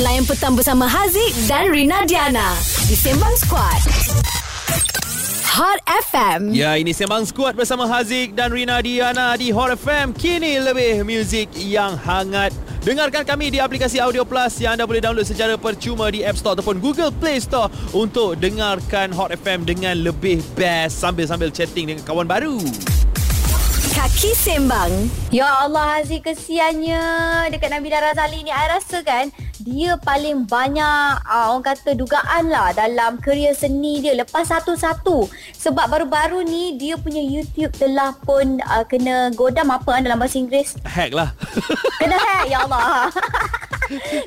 Layan petang bersama Haziq dan Rina Diana di Sembang Squad. Hot FM. Ya, ini Sembang Squad bersama Haziq dan Rina Diana di Hot FM. Kini lebih muzik yang hangat. Dengarkan kami di aplikasi Audio Plus yang anda boleh download secara percuma di App Store ataupun Google Play Store untuk dengarkan Hot FM dengan lebih best sambil-sambil chatting dengan kawan baru. Kaki Sembang. Ya Allah Haziq kesiannya dekat Nabila Razali ni. I rasa kan dia paling banyak uh, orang kata dugaan lah dalam kerjaya seni dia lepas satu-satu. Sebab baru-baru ni dia punya YouTube telah pun uh, kena godam apa dalam bahasa Inggeris? Hack lah. Kena hack ya Allah.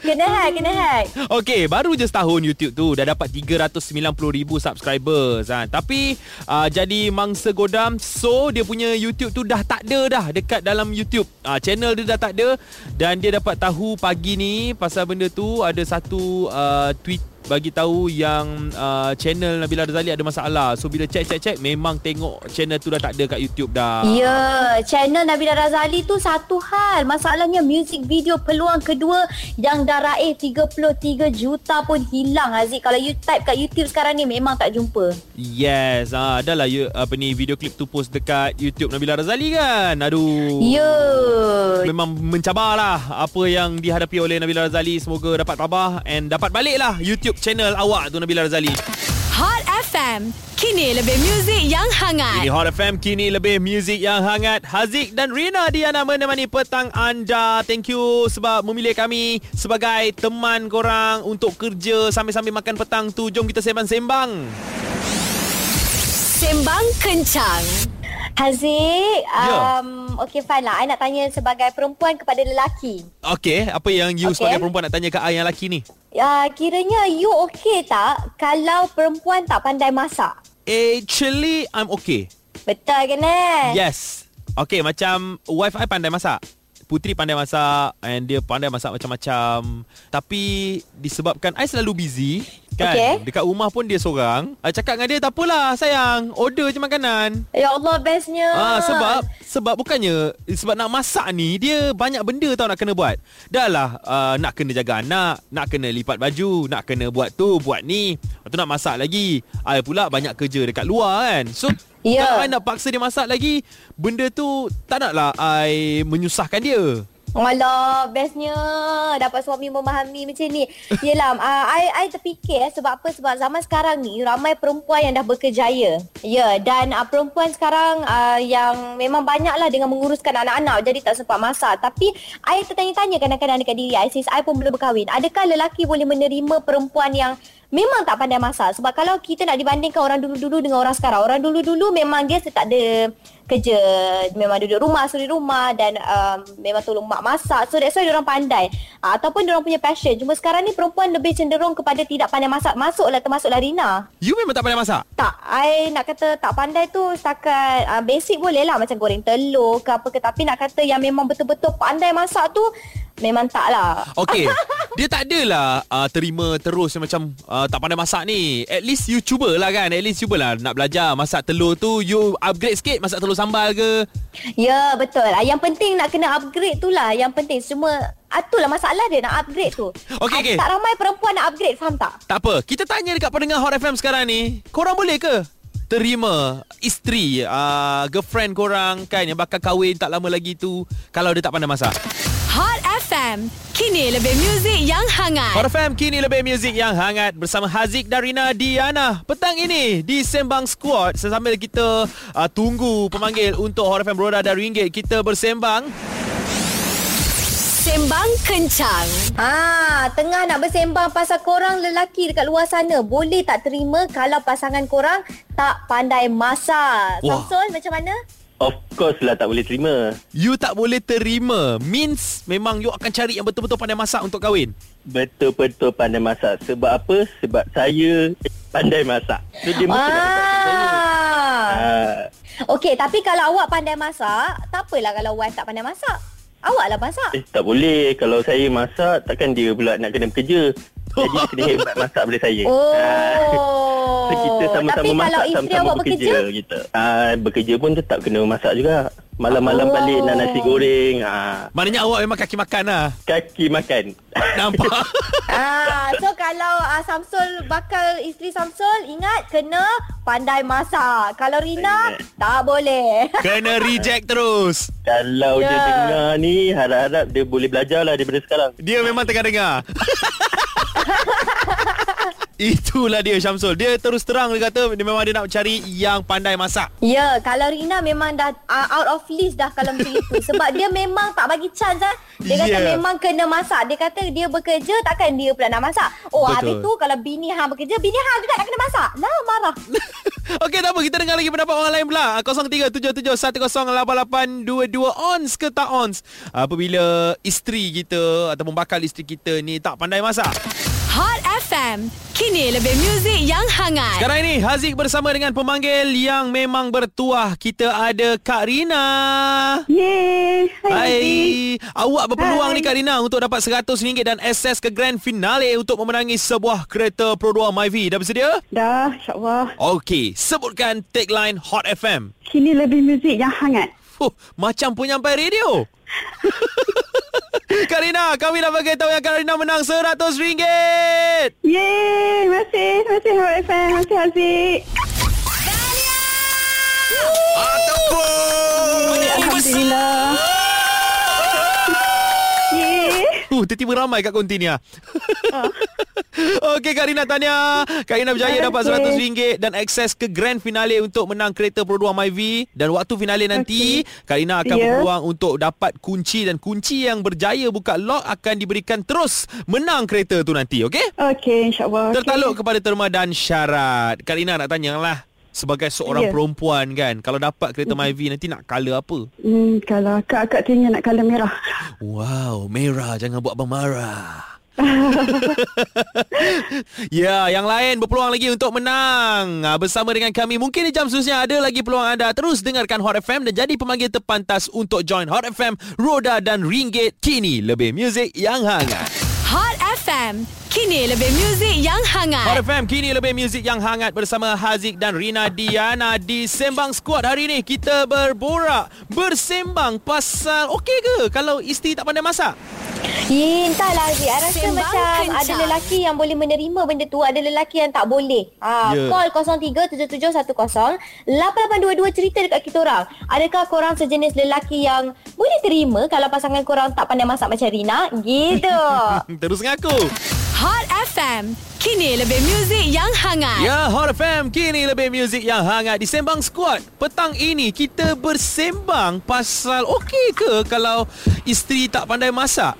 kena hack, kena hack. Okey, baru je setahun YouTube tu dah dapat 390,000 subscribers ha. Tapi uh, jadi mangsa godam so dia punya YouTube tu dah tak ada dah dekat dalam YouTube. Uh, channel dia dah tak ada dan dia dapat tahu pagi ni pasal benda tu ada satu uh, tweet bagi tahu yang uh, channel Nabila Razali ada masalah. So bila check check check memang tengok channel tu dah tak ada kat YouTube dah. Ya, channel Nabila Razali tu satu hal. Masalahnya music video peluang kedua yang dah raih 33 juta pun hilang Aziz. Kalau you type kat YouTube sekarang ni memang tak jumpa. Yes, ah adalah you, apa ni video klip tu post dekat YouTube Nabila Razali kan. Aduh. Ya. Memang mencabarlah apa yang dihadapi oleh Nabila Razali. Semoga dapat tabah and dapat baliklah YouTube channel awak tu Nabila Razali. Hot FM. Kini lebih muzik yang hangat. Ini Hot FM kini lebih muzik yang hangat. Haziq dan Rina Diana menemani petang anda. Thank you sebab memilih kami sebagai teman korang untuk kerja sambil-sambil makan petang tu. Jom kita sembang-sembang. Sembang Kencang. Haziq, Ya. um, okay fine lah. I nak tanya sebagai perempuan kepada lelaki. Okey, apa yang you Okey. sebagai perempuan nak tanya ke I yang lelaki ni? Uh, kiranya you okay tak kalau perempuan tak pandai masak? Actually, I'm okay. Betul ke ni? Yes. Okay, macam wife I pandai masak. Putri pandai masak and dia pandai masak macam-macam. Tapi disebabkan I selalu busy, kan? Okay. Dekat rumah pun dia seorang. I cakap dengan dia, tak apalah sayang, order je makanan. Ya Allah, bestnya. Ah sebab sebab bukannya sebab nak masak ni dia banyak benda tau nak kena buat. Dah lah uh, nak kena jaga anak, nak kena lipat baju, nak kena buat tu, buat ni. Lepas tu nak masak lagi. I pula banyak kerja dekat luar kan. So Ya. kalau I nak paksa dia masak lagi, benda tu tak naklah I menyusahkan dia. Alah, bestnya dapat suami memahami macam ni. Yelah, uh, I, I terfikir eh, sebab apa? Sebab zaman sekarang ni ramai perempuan yang dah berkejaya. Ya, dan uh, perempuan sekarang uh, yang memang banyaklah dengan menguruskan anak-anak jadi tak sempat masak. Tapi I tertanya-tanya kadang-kadang dekat diri I since I pun belum berkahwin. Adakah lelaki boleh menerima perempuan yang memang tak pandai masak? Sebab kalau kita nak dibandingkan orang dulu-dulu dengan orang sekarang, orang dulu-dulu memang dia tak ada kerja. Memang duduk rumah suri rumah dan um, memang tolong mak masak. So that's why orang pandai. Uh, ataupun orang punya passion. Cuma sekarang ni perempuan lebih cenderung kepada tidak pandai masak. Masuklah termasuklah Rina. You memang tak pandai masak? tak. I nak kata tak pandai tu setakat uh, basic boleh lah. Macam goreng telur ke apa ke. Tapi nak kata yang memang betul-betul pandai masak tu memang tak lah. Okay Dia tak adalah uh, Terima terus Macam uh, tak pandai masak ni. At least you cubalah kan. At least cubalah Nak belajar Masak telur tu. You upgrade sikit Masak telur sambal ke? Ya betul. Ah, Yang penting nak kena upgrade tu lah. Yang penting ah, Itulah masalah dia Nak upgrade tu. Okey, Ah, okey. Tak ramai perempuan nak upgrade Faham tak? Tak apa. Kita tanya dekat pendengar Hot FM sekarang ni. Korang boleh ke Terima Isteri uh, Girlfriend korang Kan Yang bakal kahwin Tak lama lagi tu Kalau dia tak pandai masak FM. Kini lebih muzik yang hangat. Hot FM kini lebih muzik yang hangat bersama Haziq dan Rina Diana. Petang ini di Sembang Squad sambil kita uh, tunggu pemanggil untuk Hot FM Beroda dan Ringgit kita bersembang. Sembang Kencang. Ah, tengah nak bersembang pasal korang lelaki dekat luar sana boleh tak terima kalau pasangan korang tak pandai masak. Wah. Samsul macam mana? Of course lah tak boleh terima. You tak boleh terima means memang you akan cari yang betul-betul pandai masak untuk kahwin. Betul-betul pandai masak. Sebab apa? Sebab saya pandai masak. So dia mesti nak masak untuk saya. Ah. Ah, Okey, tapi kalau awak pandai masak, tak apalah kalau wife tak pandai masak. Awak lah masak. eh, tak boleh. Kalau saya masak, takkan dia pula nak kena bekerja. Jadi kena hebat masak daripada saya. Oh. So, kita sama-sama Tapi masak, kalau isteri sama-sama awak bekerja, kita. Ah, bekerja pun tetap kena masak juga. Malam-malam Oh. balik nak nasi goreng. Ha, Maknanya awak memang kaki makan lah. kaki makan. Nampak? Ah, so kalau uh, Samsul bakal isteri Samsul ingat kena pandai masak. Kalau Rina tak boleh. Kena reject terus. Kalau Ya. dia dengar ni, harap-harap dia boleh belajar lah daripada sekarang. Dia memang tengah dengar. Itulah dia Syamsul. Dia terus terang dia kata dia memang dia nak cari yang pandai masak. Ya, kalau Rina memang dah uh, out of list dah kalau macam itu. Sebab dia memang tak bagi chance lah. Dia kata Yeah. memang kena masak. Dia kata dia bekerja takkan dia pula nak masak. Oh, Betul. habis tu kalau bini hang bekerja, bini hang juga nak kena masak. Lah marah. Okey, tak apa. Kita dengar lagi pendapat orang lain pula. 0377108822 ons ke tak ons? Apabila isteri kita ataupun bakal isteri kita ni tak pandai masak. Hot FM. Kini lebih muzik yang hangat. Sekarang ini Haziq bersama dengan pemanggil yang memang bertuah. Kita ada Kak Rina. Yeay. Hai. Awak berpeluang Hai. ni Kak Rina untuk dapat RM100 dan akses ke grand finale untuk memenangi sebuah kereta Pro 2 MyV. Dah bersedia? Dah, insyaAllah. Okey, sebutkan tagline Hot FM. Kini lebih muzik yang hangat. Fuh, macam penyampai radio. Karina, kami nak bagi tahu yang Karina menang RM100. Yeay. Terima kasih. Terima kasih Hot FM. Terima kasih Haziq. Yeay, Alhamdulillah. Yeay. Uh, tiba-tiba ramai kat konti ni ah. Okey Karina Tanya Karina berjaya dapat kasih. RM100 dan akses ke grand finale untuk menang kereta Pro 2 MyV dan waktu finale nanti Karina akan Ya. berpeluang untuk dapat kunci dan kunci yang berjaya buka lock akan diberikan terus menang kereta tu nanti okey Okey, insyaAllah. Okey. Tertaluk kepada terma dan syarat Karina nak tanya lah sebagai seorang Ya. perempuan kan kalau dapat kereta MyV nanti nak color apa Hmm, kalau akak-akak teringin nak colour merah. Wow, merah jangan buat abang marah. ya, yang lain berpeluang lagi untuk menang Ah, bersama dengan kami. Mungkin di jam seterusnya ada lagi peluang anda. Terus dengarkan Hot FM dan jadi pemanggil terpantas untuk join Hot FM, Roda dan Ringgit. Kini lebih muzik yang hangat. FM. Kini lebih muzik yang hangat. Hot FM kini lebih muzik yang hangat bersama Haziq dan Rina Diana di Sembang Squad hari ini kita berborak bersembang pasal okey ke kalau isteri tak pandai masak? Ya, entahlah Aziz. I rasa Sembang macam kencang. ada lelaki yang boleh menerima benda tu, ada lelaki yang tak boleh. Ha, Ya. Call 0377108822 cerita dekat kita orang. Adakah korang sejenis lelaki yang boleh terima kalau pasangan korang tak pandai masak macam Rina? Gitu. Terus ngaku. Hot FM. Kini lebih muzik yang hangat. Ya, Hot FM kini lebih muzik yang hangat di Sembang Squad. Petang ini kita bersembang pasal okey ke kalau isteri tak pandai masak?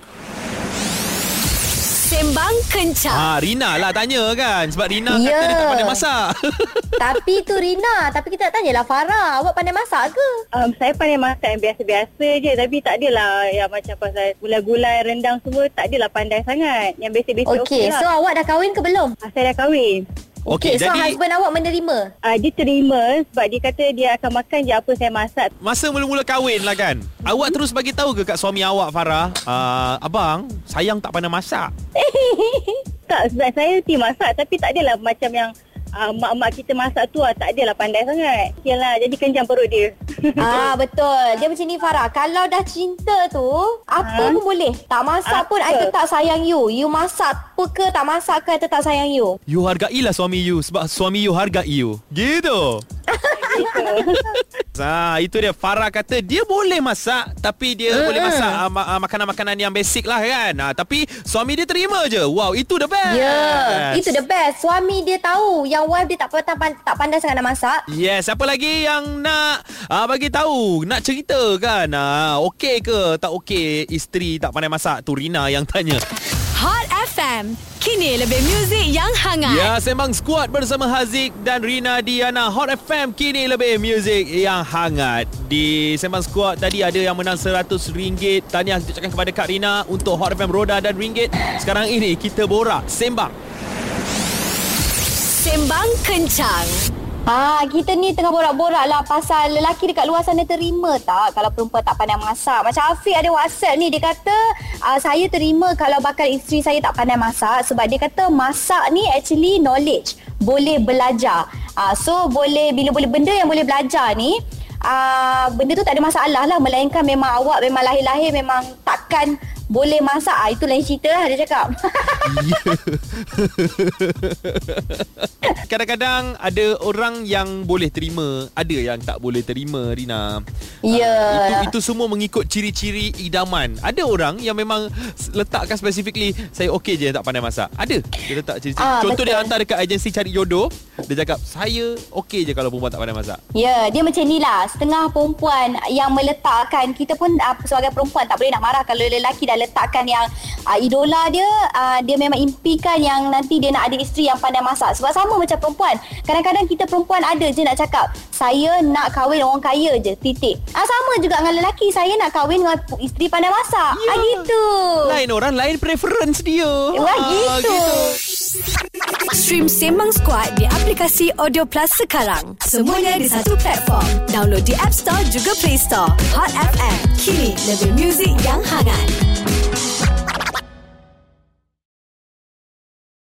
Sembang kencang. Ha, Rina lah tanya kan sebab Rina Ya. kata dia tak pandai masak. tapi tu Rina. Tapi kita nak tanyalah Farah. Awak pandai masak ke? Um, saya pandai masak yang biasa-biasa je Tapi tak adalah yang macam pasal gulai-gulai rendang semua Tak adalah pandai sangat Yang basic-basic okey Okey, lah so awak dah kahwin ke belum? Ah, Saya dah kahwin Okey, so jadi husband awak menerima? uh, Dia terima sebab dia kata dia akan makan je apa saya masak masa mula-mula kahwin lah kan. Awak terus bagi tahu ke kat suami awak Farah, uh, abang, sayang tak pandai masak. Tak sebab saya ti masak Tapi tak adalah macam yang uh, Mak-mak kita masak tu ah, Tak adalah pandai sangat Yalah jadi kencang perut dia Ah betul. Dia macam ni Farah. Kalau dah cinta tu, apa Ha? pun boleh. Tak masak pun I Apa? tetap sayang you. You masak apa ke tak masak ke I tetap sayang you. You hargailah suami you sebab suami you hargai you. Gitu. Ha, itu dia Farah kata dia boleh masak tapi dia Mm-mm. boleh masak uh, ma- uh, makanan-makanan yang basic lah kan. Ha, tapi suami dia terima je. Wow, itu the best. Ya, yeah, itu the best. Suami dia tahu yang wife dia tak pandai, tak pandai sangat nak masak. Yes, siapa lagi yang nak uh, bagi tahu, nak cerita kan? Uh, okey ke tak okey isteri tak pandai masak? Tu Rina yang tanya. FM. Kini lebih muzik yang hangat. Ya, Sembang Squad bersama Haziq dan Rina Diana Hot FM kini lebih muzik yang hangat. Di Sembang Squad tadi ada yang menang RM100. Tahniah kita ucapkan kepada Kak Rina untuk Hot FM Roda dan Ringgit. Sekarang ini kita borak sembang. Sembang kencang. Ah, kita ni tengah borak-borak lah pasal lelaki dekat luar sana terima tak kalau perempuan tak pandai masak. Macam Afiq ada WhatsApp ni, dia kata ah, saya terima kalau bakal isteri saya tak pandai masak sebab dia kata masak ni actually knowledge, boleh belajar. Ah, so boleh bila boleh benda yang boleh belajar ni uh, benda tu tak ada masalah lah melainkan memang awak memang lahir-lahir memang takkan boleh masak ah itu lain cerita lah dia cakap Kadang-kadang ada orang yang boleh terima, ada yang tak boleh terima Rina. Ya. Ah, itu itu semua mengikut ciri-ciri idaman. Ada orang yang memang letakkan specifically saya okey je tak pandai masak. Ada. Dia letak ciri-ciri. Ah, Contoh dia betul. hantar dekat agensi cari jodoh, dia cakap saya okey je kalau perempuan tak pandai masak. Ya, dia macam ni lah. Setengah perempuan yang meletakkan, kita pun uh, sebagai perempuan tak boleh nak marah kalau lelaki dah letakkan yang uh, idola dia, uh, dia memang impikan yang nanti dia nak ada isteri yang pandai masak. Sebab sama macam perempuan. Kadang-kadang kita perempuan ada je nak cakap, saya nak kahwin orang kaya je, titik. Ah sama juga dengan lelaki, saya nak kahwin dengan isteri pandai masak. Ya. Ah gitu. Lain orang lain preference dia. Wah Ah, gitu. Stream Sembang Squad di aplikasi Audio Plus sekarang. Semuanya di satu platform. Download di App Store juga Play Store. Hot FM. Kini lebih muzik yang hangat.